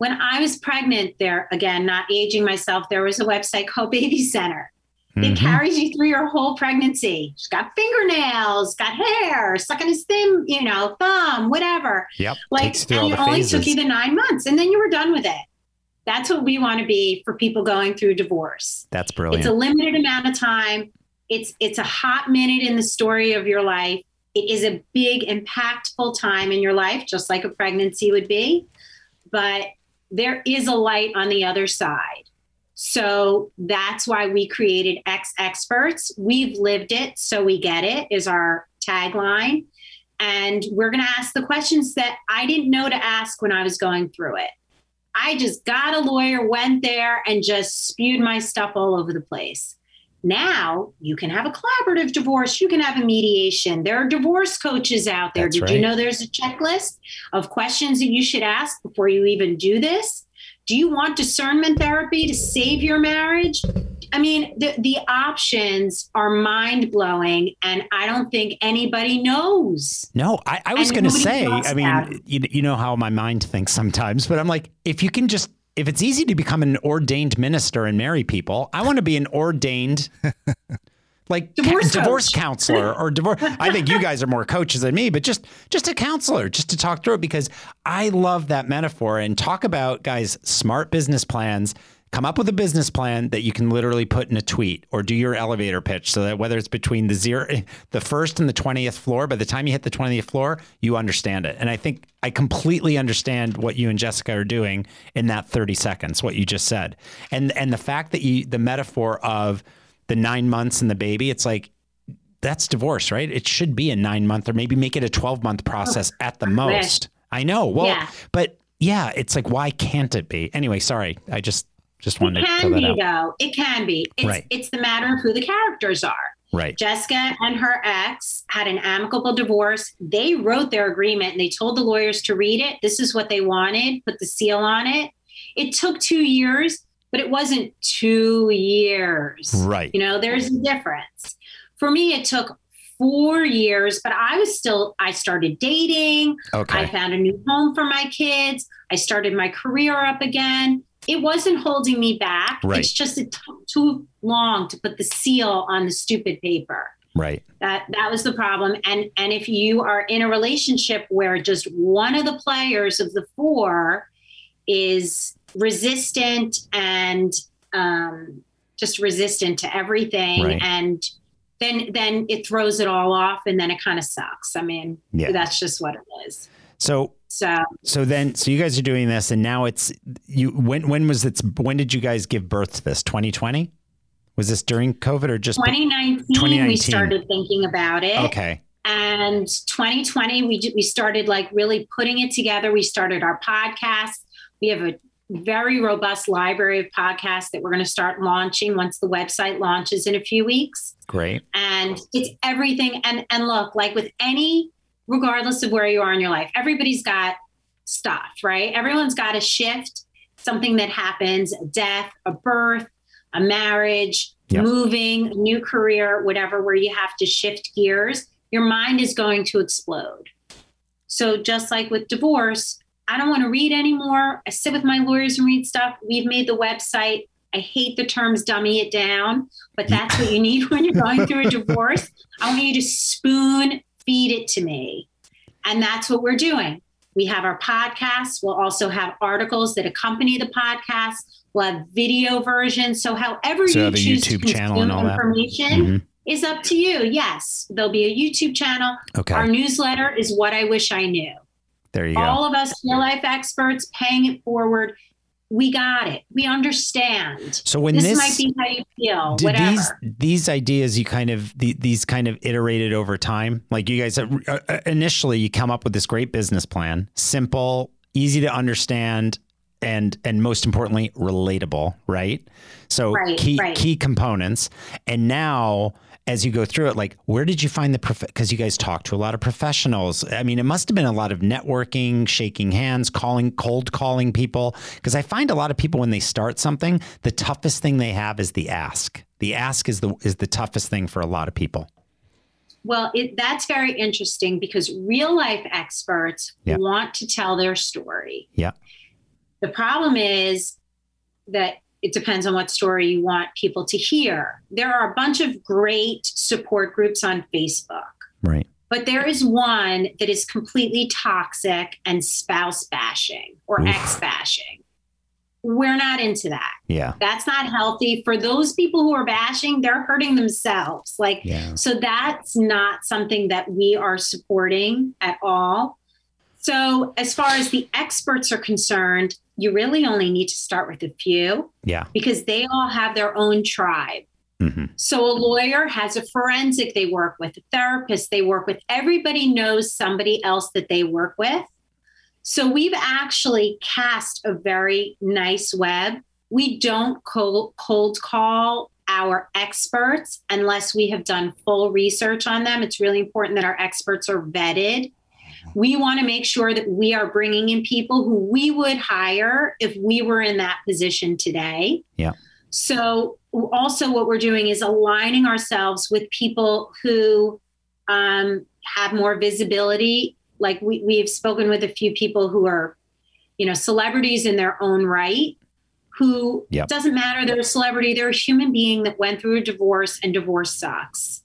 When I was pregnant, there again, not aging myself, there was a website called Baby Center. It Mhm. carries you through your whole pregnancy. She's got fingernails, got hair, sucking his thumb, you know, thumb, whatever Yep. like Takes you through and it only took you the nine months and then you were done with it that's what we want to be for people going through divorce That's brilliant. it's a limited amount of time it's it's a hot minute in the story of your life. It is a big, impactful time in your life, just like a pregnancy would be. But there is a light on the other side. So that's why we created X Experts. We've lived it, so we get it, is our tagline. And we're going to ask the questions that I didn't know to ask when I was going through it. I just got a lawyer, went there, and just spewed my stuff all over the place. Now you can have a collaborative divorce. You can have a mediation. There are divorce coaches out there. That's Did right. you know there's a checklist of questions that you should ask before you even do this? Do you want discernment therapy to save your marriage? I mean, the, the options are mind blowing, and I don't think anybody knows. No, I, I was going to say, I mean, you, you know how my mind thinks sometimes, but I'm like, if you can just, if it's easy to become an ordained minister and marry people, I want to be an ordained, like Divorce ca- divorce counselor or divorce. I think you guys are more coaches than me, but just, just a counselor, just to talk through it because I love that metaphor and talk about guys, smart business plans. Come up with a business plan that you can literally put in a tweet or do your elevator pitch so that whether it's between the zero, the first and the 20th floor, by the time you hit the 20th floor, you understand it. And I think I completely understand what you and Jessica are doing in that 30 seconds, what you just said. And, and the fact that you, the metaphor of the nine months and the baby, it's like, that's divorce, right? It should be a nine month or maybe make it a 12 month process oh, at the most. I know. Well, Yeah. but yeah, it's like, why can't it be? Anyway, sorry. I just, just wanted It can throw that be, out. though. It can be. It's, Right. it's the matter of who the characters are. Right. Jessica and her ex had an amicable divorce. They wrote their agreement and they told the lawyers to read it. This is what they wanted, put the seal on it. It took two years, but it wasn't two years. Right. You know, there's a difference. For me, it took four years, but I was still, I started dating. Okay. I found a new home for my kids. I started my career up again. It wasn't holding me back. Right. It's just it took too long to put the seal on the stupid paper. Right. That that was the problem. And and if you are in a relationship where just one of the players of the four is resistant and um, just resistant to everything, Right. and then then it throws it all off, and then it kind of sucks. I mean, Yeah. that's just what it is. So, So so then, so you guys are doing this, and now it's you. When when was it? When did you guys give birth to this? 2020. Was this during COVID or just? 2019, 2019. we started thinking about it. Okay. And 2020, we we started like really putting it together. We started our podcast. We have a very robust library of podcasts that we're going to start launching once the website launches in a few weeks. Great. And it's everything. And and look, like with any, regardless of where you are in your life, everybody's got stuff, right? Everyone's got a shift, something that happens, a death, a birth, a marriage, Yep. moving, a new career, whatever, where you have to shift gears, your mind is going to explode. So just like with divorce, I don't want to read anymore. I sit with my lawyers and read stuff. We've made the website. I hate the terms dummy it down, but that's what you need when you're going through a divorce. I want you to spoon feed it to me. And that's what we're doing. We have our podcasts. We'll also have articles that accompany the podcast. We'll have video versions. So however So you you have a choose YouTube to channel and consume all that? information Mhm. is up to you. Yes, there'll be a YouTube channel. Okay. Our newsletter is what I wish I knew. there you go. All of us real life experts paying it forward. We got it. We understand. So when this, this, might be how you feel. whatever. these these ideas you kind of the, these kind of iterated over time like you guys uh, uh, initially you come up with this great business plan simple easy to understand and and most importantly relatable right so Right, key right. key components and now as you go through it like where did you find the prof because you guys talk to a lot of professionals i mean it must have been a lot of networking shaking hands calling cold calling people because i find a lot of people when they start something the toughest thing they have is the ask the ask is the is the toughest thing for a lot of people Well, it, that's very interesting because real life experts Yeah. want to tell their story. Yeah. The problem is that it depends on what story you want people to hear. There are a bunch of great support groups on Facebook, right but there is one that is completely toxic and spouse bashing or Oof. ex bashing. we're not into that. Yeah. That's not healthy. For those people who are bashing, they're hurting themselves. Like, Yeah. so that's not something that we are supporting at all. So, as far as the experts are concerned, you really only need to start with a few Yeah. because they all have their own tribe. hmm So a lawyer has a forensic they work with, a therapist they work with. Everybody knows somebody else that they work with. So we've actually cast a very nice web. We don't cold, cold call our experts unless we have done full research on them. It's really important that our experts are vetted. We want to make sure that we are bringing in people who we would hire if we were in that position today. Yeah. So, also, what we're doing is aligning ourselves with people who um, have more visibility. Like we, we've spoken with a few people who are, you know, celebrities in their own right, who Yep. doesn't matter, they're a celebrity, they're a human being that went through a divorce, and divorce sucks.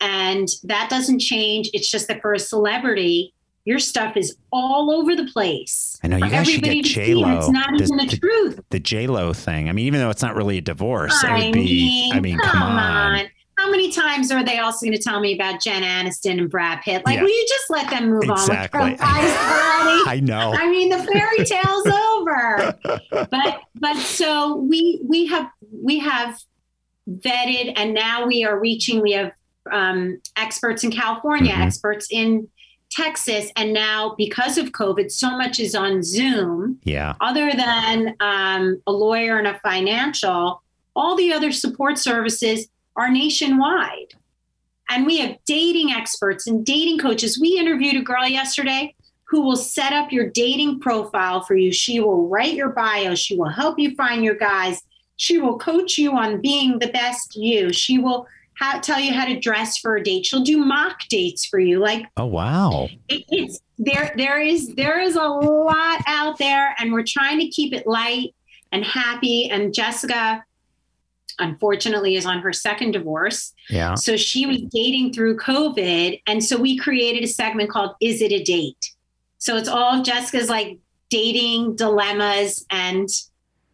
And that doesn't change. It's just that for a celebrity, your stuff is all over the place. I know, you guys should get J Lo. It's not This- even the the- truth. The J Lo thing. I mean, even though it's not really a divorce, it I would be. mean, I mean, come, on. How many times are they also going to tell me about Jen Aniston and Brad Pitt? Like, Yeah. will you just let them move Exactly. on with their lives already? I know. I mean, the fairy tale's over. But but so we we have we have vetted, and now we are reaching. We have um, experts in California, Mhm. experts in Texas, and now because of COVID, so much is on Zoom Yeah. other than um, a lawyer and a financial, all the other support services are nationwide. And we have dating experts and dating coaches. We interviewed a girl yesterday who will set up your dating profile for you. She will write your bio. She will help you find your guys. She will coach you on being the best you. She will ha- tell you how to dress for a date. She'll do mock dates for you. Like Oh, wow. it, it's there there is there is a lot out there and we're trying to keep it light and happy and jessica unfortunately is on her second divorce Yeah. so she was dating through covid and so we created a segment called is it a date so it's all jessica's like dating dilemmas and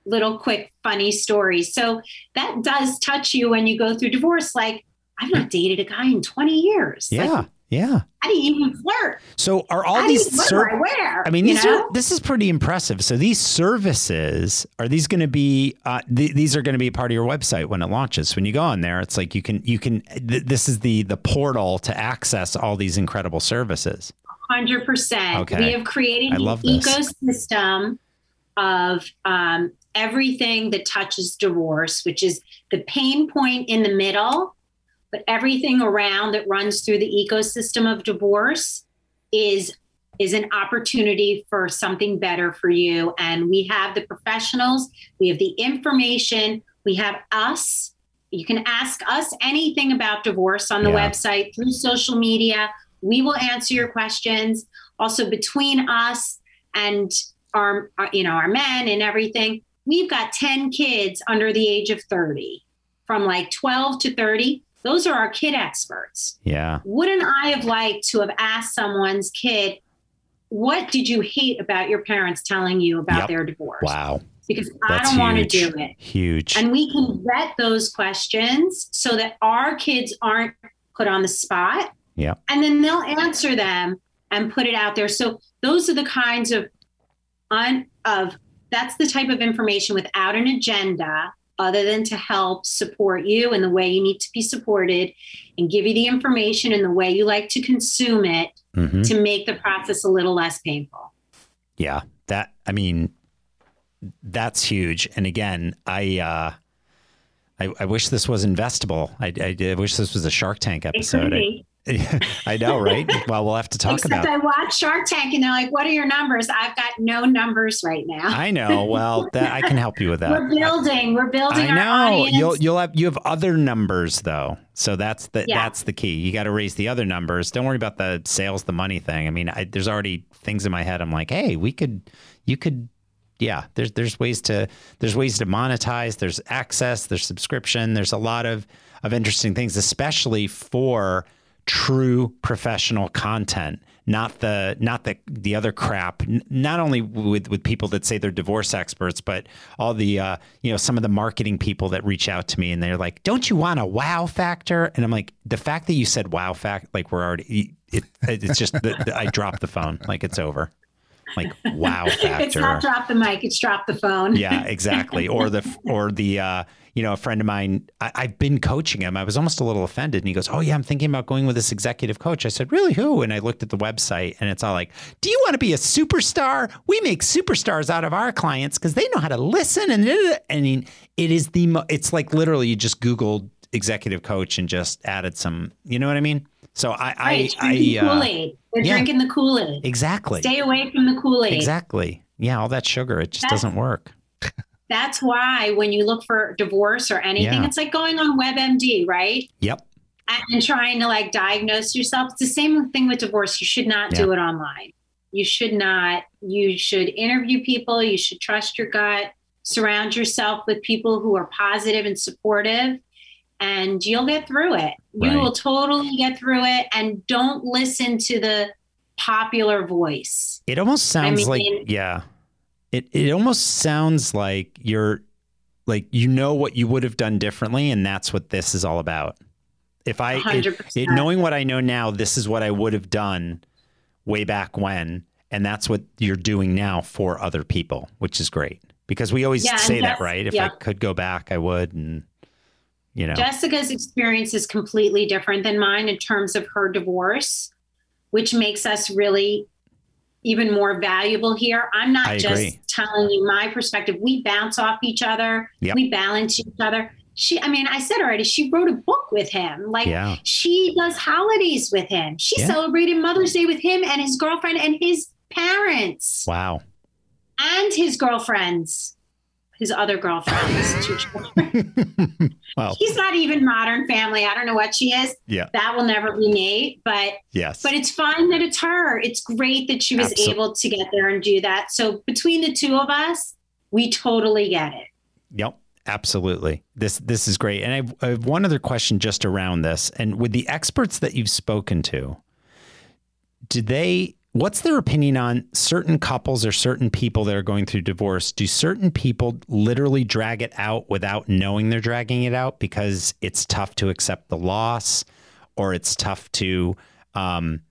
little quick funny stories so that does touch you when you go through divorce like i've not dated a guy in 20 years Yeah. like, yeah. I didn't even flirt So are all do these ser- I wear? I mean, these know? are this is pretty impressive. So these services are these going to be uh, th- these are going to be part of your website when it launches. When you go on there, it's like you can you can th- this is the the portal to access all these incredible services. Hundred percent. Okay. We have created I an ecosystem of um, everything that touches divorce, which is the pain point in the middle, but everything around that runs through the ecosystem of divorce is is an opportunity for something better for you. And we have the professionals, we have the information, we have us. You can ask us anything about divorce on the Yeah. website through social media. We will answer your questions. Also, between us and our, our you know our men and everything, we've got 10 kids under the age of 30, from like 12 to 30. Those are our kid experts Yeah. wouldn't I have liked to have asked someone's kid, what did you hate about your parents telling you about Yep. their divorce? Wow. Because I don't want to do it. Huge. And we can vet those questions so that our kids aren't put on the spot. Yeah. And then they'll answer them and put it out there. So those are the kinds of un, of that's the type of information without an agenda other than to help support you in the way you need to be supported and give you the information in the way you like to consume it Mhm. to make the process a little less painful. Yeah, that I mean, that's huge. And again, I uh, I, I wish this was investable. I, I, I wish this was a Shark Tank episode. I, I know, right? Well, we'll have to talk about. Except about. I watch Shark Tank and they're like, "What are your numbers?" I've got no numbers right now. I know. Well, that I can help you with that. We're building. We're building I our know. You'll you'll have you have other numbers though. So that's the Yeah. that's the key. You got to raise the other numbers. Don't worry about the sales, the money thing. I mean, I, there's already things in my head. I'm like, hey, we could, you could, yeah. There's there's ways to there's ways to monetize. There's access. There's subscription. There's a lot of of interesting things, especially for true professional content not the not the the other crap. Not only with with people that say they're divorce experts but all the uh, you know some of the marketing people that reach out to me and they're like don't you want a wow factor? And i'm like the fact that you said wow fact like we're already it, it's just the, i dropped the phone. Like it's over like wow factor it's not drop the mic it's drop the phone yeah exactly or the or the uh you know, a friend of mine, I, have been coaching him. I was almost a little offended. And he goes, Oh, yeah, I'm thinking about going with this executive coach. I said, Really? Who? And I looked at the website and it's all like, Do you want to be a superstar? We make superstars out of our clients because they know how to listen. And, I mean, it is the, mo- it's like literally you just Googled executive coach and just added some, you know what I mean? So I, right, I, I, uh, Kool-Aid. They're yeah, drinking the Kool-Aid. Exactly. Stay away from the Kool-Aid. Exactly. Yeah. All that sugar, it just That's, doesn't work. That's why when you look for divorce or anything, yeah. it's like going on WebMD, right? Yep. And trying to like diagnose yourself. It's the same thing with divorce. You should not yeah. do it online. You should not. You should interview people. You should trust your gut. Surround yourself with people who are positive and supportive, and you'll get through it. You will totally get through it. And don't listen to the popular voice. It almost sounds I mean, like, yeah it it almost sounds like you're like you know what you would have done differently and that's what this is all about if i it, it, knowing what i know now this is what i would have done way back when and that's what you're doing now for other people which is great because we always yeah, say that right if yeah. i could go back i would and you know jessica's experience is completely different than mine in terms of her divorce which makes us really even more valuable here. I'm not I just agree. telling you my perspective. We bounce off each other. Yep. We balance each other. She, I mean, I said already, she wrote a book with him. Like yeah. she does holidays with him. She yeah. celebrated Mother's Day with him and his girlfriend and his parents. Wow. And his girlfriends his other girlfriends, two children. well, he's not even modern family. I don't know what she is. Yeah. That will never be Nate, but yes. But it's fine that it's her. It's great that she was able to get there and do that. So between the two of us, we totally get it. Yep. Absolutely. This this is great. And I have, I have one other question just around this. And with the experts that you've spoken to, did they What's their opinion on certain couples or certain people that are going through divorce? Do certain people literally drag it out without knowing they're dragging it out because it's tough to accept the loss or it's tough to, um,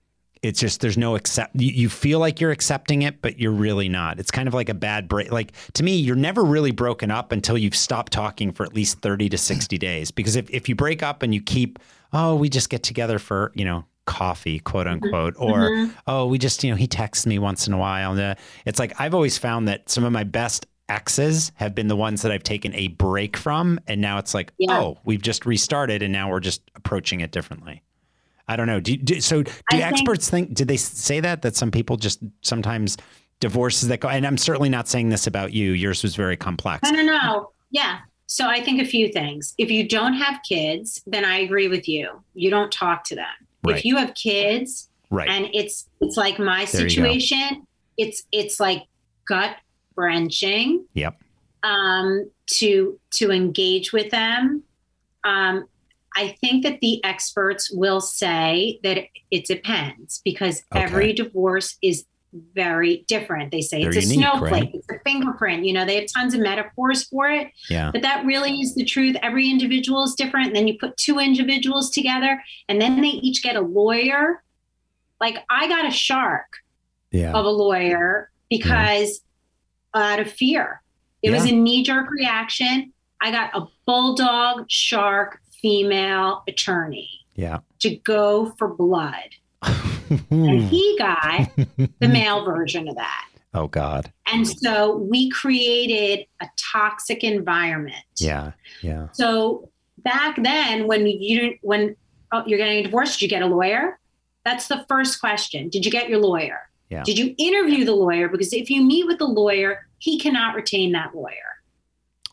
it's just there's no accept you, you, feel like you're accepting it but you're really not it's kind of like a bad break like to me you're never really broken up until you've stopped talking for at least 30 to 60 days because if, if you break up and you keep oh we just get together for you know coffee, quote mm-hmm. unquote, mm-hmm. or mm-hmm. oh, we just you know he texts me once in a while. And, it's like I've always found that some of my best exes have been the ones that I've taken a break from, and now it's like yeah. oh, we've just restarted, and now we're just approaching it differently. I don't know. Do, do so? Do I experts think, think? Did they say that that some people just sometimes divorces that go? And I'm certainly not saying this about you. Yours was very complex. No, no, no. Yeah. So I think a few things. If you don't have kids, then I agree with you. You don't talk to them. Right. If you have kids, right. and it's it's like my situation, it's it's like gut wrenching. Yep. Um, to to engage with them. Um, I think that the experts will say that it depends because okay. every divorce is very different. They say They're it's a unique, snowflake, right? it's a fingerprint. You know, they have tons of metaphors for it. Yeah. But that really is the truth. Every individual is different. And then you put two individuals together and then they each get a lawyer. Like I got a shark yeah. of a lawyer because yeah. out of fear. It yeah. was a knee jerk reaction. I got a bulldog shark female attorney. Yeah. To go for blood and hmm. he got the male version of that. Oh God. And so we created a toxic environment. Yeah. Yeah. So back then when you when oh, you're getting a divorce, did you get a lawyer? That's the first question. Did you get your lawyer? Yeah. Did you interview the lawyer? Because if you meet with the lawyer, he cannot retain that lawyer.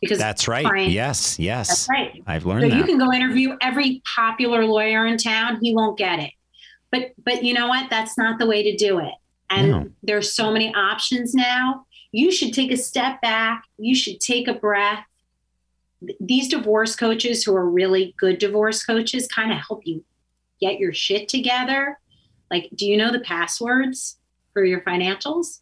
Because that's right. Client, yes, yes. That's right. I've learned so that. you can go interview every popular lawyer in town. He won't get it. But but you know what? That's not the way to do it. And no. there's so many options now. You should take a step back. You should take a breath. These divorce coaches who are really good divorce coaches kind of help you get your shit together. Like, do you know the passwords for your financials?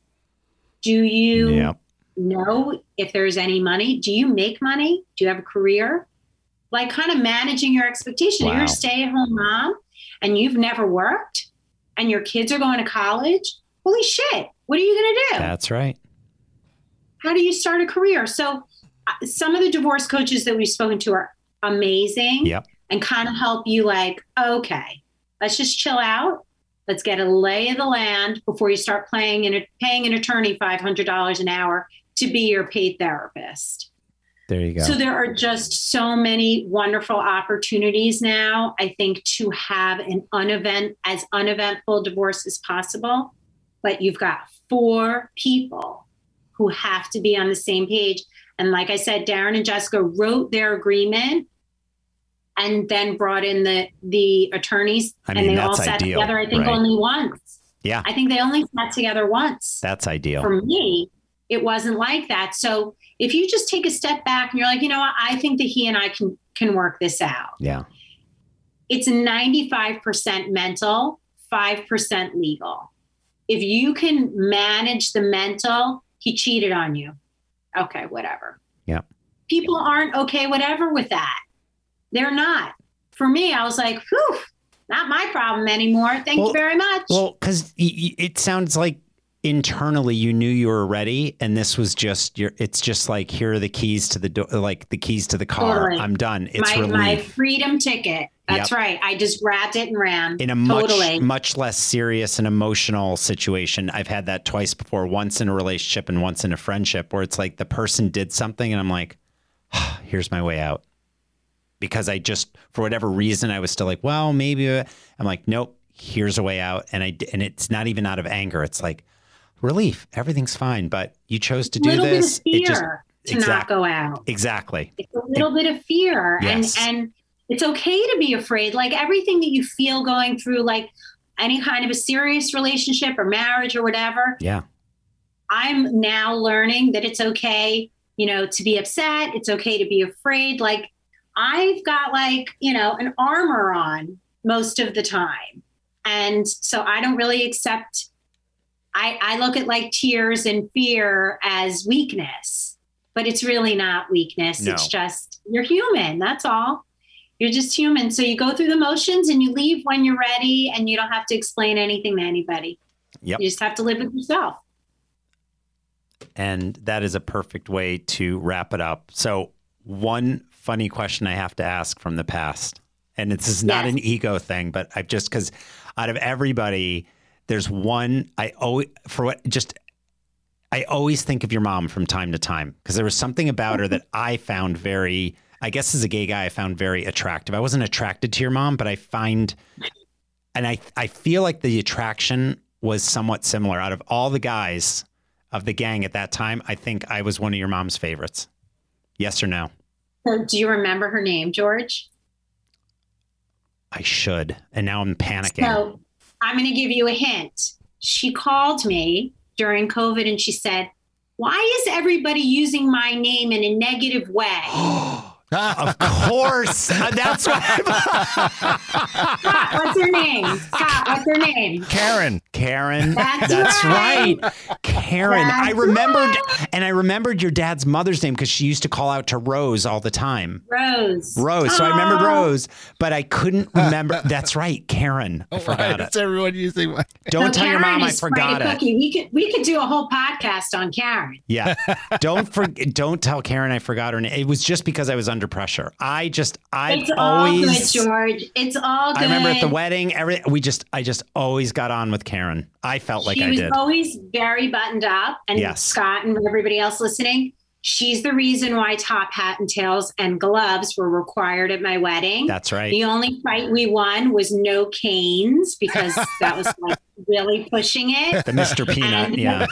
Do you Yep. know if there's any money? Do you make money? Do you have a career? Like, kind of managing your expectation. You're Wow. a stay at home mom and you've never worked and your kids are going to college. Holy shit. What are you going to do? That's right. how do you start a career? So, uh, some of the divorce coaches that we've spoken to are amazing Yep. and kind of help you, like, okay, let's just chill out. Let's get a lay of the land before you start playing and paying an attorney $500 an hour to be your paid therapist. There you go. So there are just so many wonderful opportunities now, I think, to have an unevent as uneventful divorce as possible. But you've got four people who have to be on the same page. And like I said, Darren and Jessica wrote their agreement and then brought in the the attorneys I and mean, they all sat ideal, together, I think right? only once. Yeah. I think they only sat together once That's ideal. for me, it wasn't like that. So if you just take a step back and you're like, you know what, I think that he and I can can work this out. yeah. It's 95% mental, 5% legal. If you can manage the mental, he cheated on you. Okay, whatever. Yeah. People aren't okay, whatever, with that. They're not. For me, I was like, whew, not my problem anymore. Thank Well- you very much. Well, because it sounds like internally you knew you were ready, and this was just your. It's just like here are the keys to the door, like the keys to the car. Totally. I'm done. It's my, relief my freedom ticket. That's right. I just grabbed it and ran. in a totally. much much less serious and emotional situation. I've had that twice before. Once in a relationship and once in a friendship, where it's like the person did something, and I'm like, ah, here's my way out. Because I just, for whatever reason, I was still like, well, maybe. I'm like, nope. Here's a way out, and I and it's not even out of anger. It's like relief. Everything's fine, but you chose to do little this. bit of It just fear to exact- not go out. exactly. It's a little bit of fear, Yes. and and it's okay to be afraid. Like everything that you feel going through, like any kind of a serious relationship or marriage or whatever. Yeah. I'm now learning that it's okay, you know, to be upset. It's okay to be afraid. Like I've got like, you know, an armor on most of the time. And so I don't really accept I, I look at like tears and fear as weakness, but it's really not weakness. No. It's just you're human. That's all. You're just human. So you go through the motions and you leave when you're ready and you don't have to explain anything to anybody. Yep. You just have to live with yourself. And that is a perfect way to wrap it up. So, one funny question I have to ask from the past, and this is not Yes. an ego thing, but I've just because out of everybody, there's one I always, for what, just, I always think of your mom from time to time because there was something about her that mm-hmm. I found very, I guess as a gay guy, I found very attractive. I wasn't attracted to your mom, but I find, and I, I feel like the attraction was somewhat similar out of all the guys of the gang at that time, I think I was one of your mom's favorites. Yes or no? So do you remember her name, George? I should. And now I'm panicking. So I'm going to give you a hint. She called me during COVID and she said, Why is everybody using my name in a negative way? of course. Uh, That's what Scott, what's her name? Scott, what's her name? Karen. Karen. That's right. right. Karen. I remembered right. and I remembered your dad's mother's name because she used to call out to Rose all the time. Rose. Rose. So I remembered Oh, Rose, but I couldn't remember. That's right. Karen. I Why forgot is it. everyone using my? Don't so tell your mom I forgot it. cookie. We could we could do a whole podcast on Karen. Yeah. Don't for, don't tell Karen I forgot her name. It was just because I was under pressure. I just I It's always all good, George. It's all good. I remember at the wedding, every we just I just always got on with Karen. I felt like she I was did. always very buttoned up. And Yes. Scott and everybody else listening, she's the reason why top hat and tails and gloves were required at my wedding. That's right. The only fight we won was no canes because that was like really pushing it. The Mr. Peanut. And- Yeah.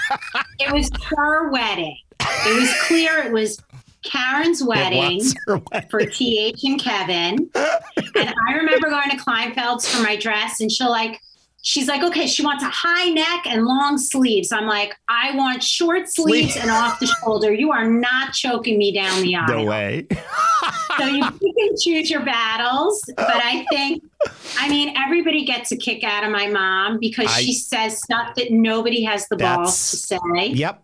It was her wedding. It was clear it was Karen's wedding It was her wedding. for TH and Kevin. And I remember going to Kleinfeld's for my dress, and she'll like, she's like, okay, she wants a high neck and long sleeves. I'm like, I want short sleeves and off the shoulder. You are not choking me down the aisle. No way. so you can choose your battles. But I think, I mean, everybody gets a kick out of my mom because I- she says stuff that nobody has the balls to say. Yep.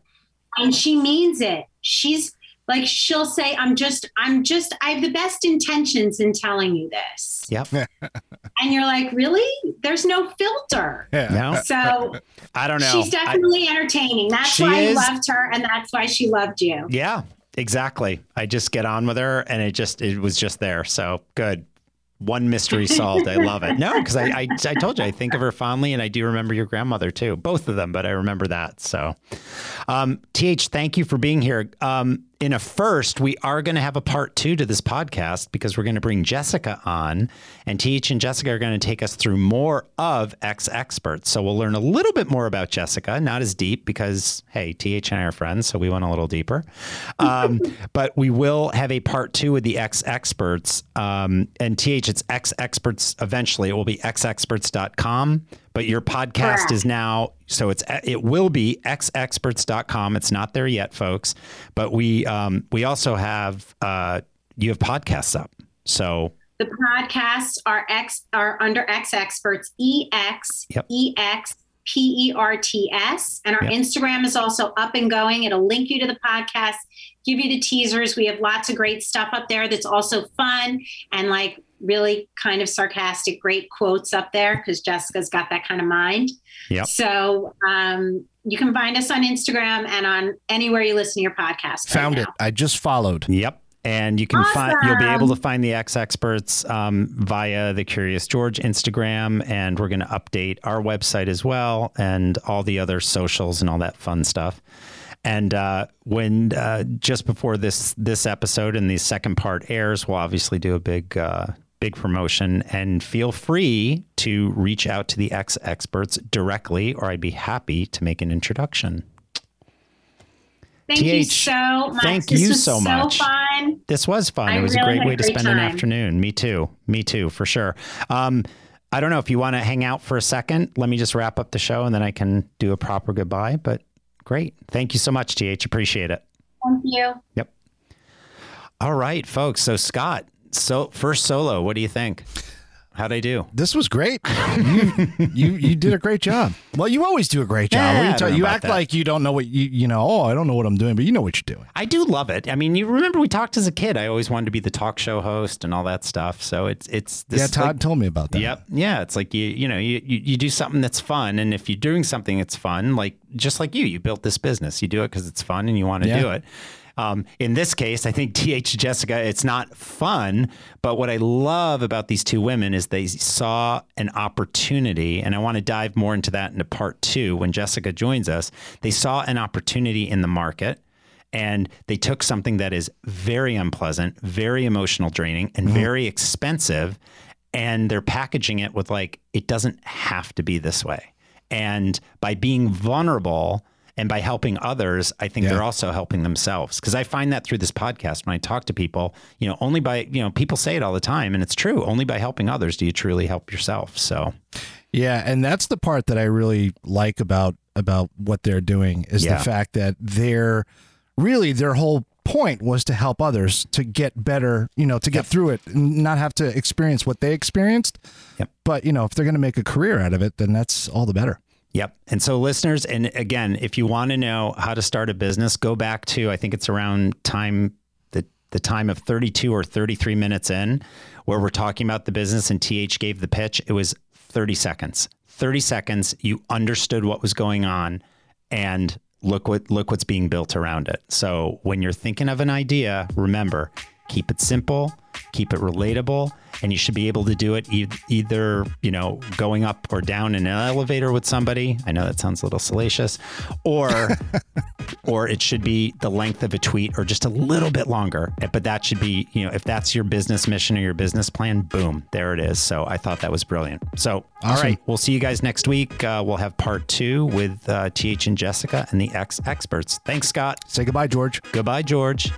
And she means it. She's like, she'll say, I'm just, I'm just, I have the best intentions in telling you this. Yep. And you're like, really? There's no filter. Yeah. No, So I don't know. she's I- definitely entertaining. That's why is. you loved her, and that's why she loved you. Yeah, exactly. I just get on with her and it just it was just there. So good. One mystery solved. I love it. No, because I, I I told you I think of her fondly and I do remember your grandmother too. Both of them, but I remember that. So um TH, thank you for being here. Um in a first, we are going to have a part two to this podcast because we're going to bring Jessica on, and TH and Jessica are going to take us through more of X Experts. So we'll learn a little bit more about Jessica, not as deep because, hey, TH and I are friends, so we went a little deeper. Um, but we will have a part two with the X Experts. Um, and TH, it's X Experts eventually. It will be xexperts.com. But your podcast Correct. is now so it's it will be xexperts.com. It's not there yet, folks. But we um, we also have uh, you have podcasts up. So The podcasts are X are under X Experts, E X. E X P E R T S, and our Yep. Instagram is also up and going. It'll link you to the podcast, give you the teasers. We have lots of great stuff up there that's also fun and like really kind of sarcastic, great quotes up there because Jessica's got that kind of mind. Yep. So um, you can find us on Instagram and on anywhere you listen to your podcast. Found now. it. I just followed. Yep. And you can find you'll be able to find the X experts um, via the Curious George Instagram, and we're going to update our website as well, and all the other socials and all that fun stuff. And uh, when uh, just before this this episode and the second part airs, we'll obviously do a big uh, big promotion. And feel free to reach out to the X experts directly, or I'd be happy to make an introduction. Thank you so much. thank this you was so much. fun. This was fun. I it was really a great a way to great spend an afternoon. Me too. Me too, for sure. Um, I don't know if you want to hang out for a second. Let me just wrap up the show and then I can do a proper goodbye. But great. Thank you so much, TH. Appreciate it. Thank you. Yep. All right, folks. So, Scott, so first solo, what do you think? How'd I do? This was great. You, you you did a great job. Well, you always do a great job. Yeah, What are I you, know you act that. like you don't know what you you know. Oh, I don't know what I'm doing, but you know what you're doing. I do love it. I mean, you remember we talked as a kid. I always wanted to be the talk show host and all that stuff. So it's it's this yeah, like, Todd told me about that. Yep. Yeah. It's like you, you know, you, you, you do something that's fun. And if you're doing something that's fun, like just like you, you built this business, you do it because it's fun and you want to Yeah. do it. Um, in this case, I think TH Jessica, it's not fun, but what I love about these two women is they saw an opportunity, and I want to dive more into that into part two when Jessica joins us. They saw an opportunity in the market and they took something that is very unpleasant, very emotional draining, and very expensive, and they're packaging it with like, it doesn't have to be this way. And by being vulnerable and by helping others, I think Yeah. they're also helping themselves. Because I find that through this podcast when I talk to people, you know, only by, you know, people say it all the time, and it's true. Only by helping others do you truly help yourself. So, Yeah, and that's the part that I really like about about what they're doing is Yeah. the fact that they're really their whole point was to help others to get better, you know, to get Yep. through it and not have to experience what they experienced. Yep. But, you know, if they're going to make a career out of it, then that's all the better. Yep. And so, listeners, and again, if you want to know how to start a business, go back to I think it's around time the the time of 32 or 33 minutes in, where we're talking about the business, and TH gave the pitch. It was 30 seconds. 30 seconds. You understood what was going on, and look what look what's being built around it. So when you're thinking of an idea, remember keep it simple, keep it relatable, and you should be able to do it e- either you know going up or down in an elevator with somebody. I know that sounds a little salacious, or or it should be the length of a tweet or just a little bit longer. But that should be you know if that's your business mission or your business plan, boom, there it is. So I thought that was brilliant. So all Awesome. right, we'll see you guys next week. Uh, we'll have part two with uh, Th and Jessica and the X experts. Thanks, Scott. Say goodbye, George. Goodbye, George.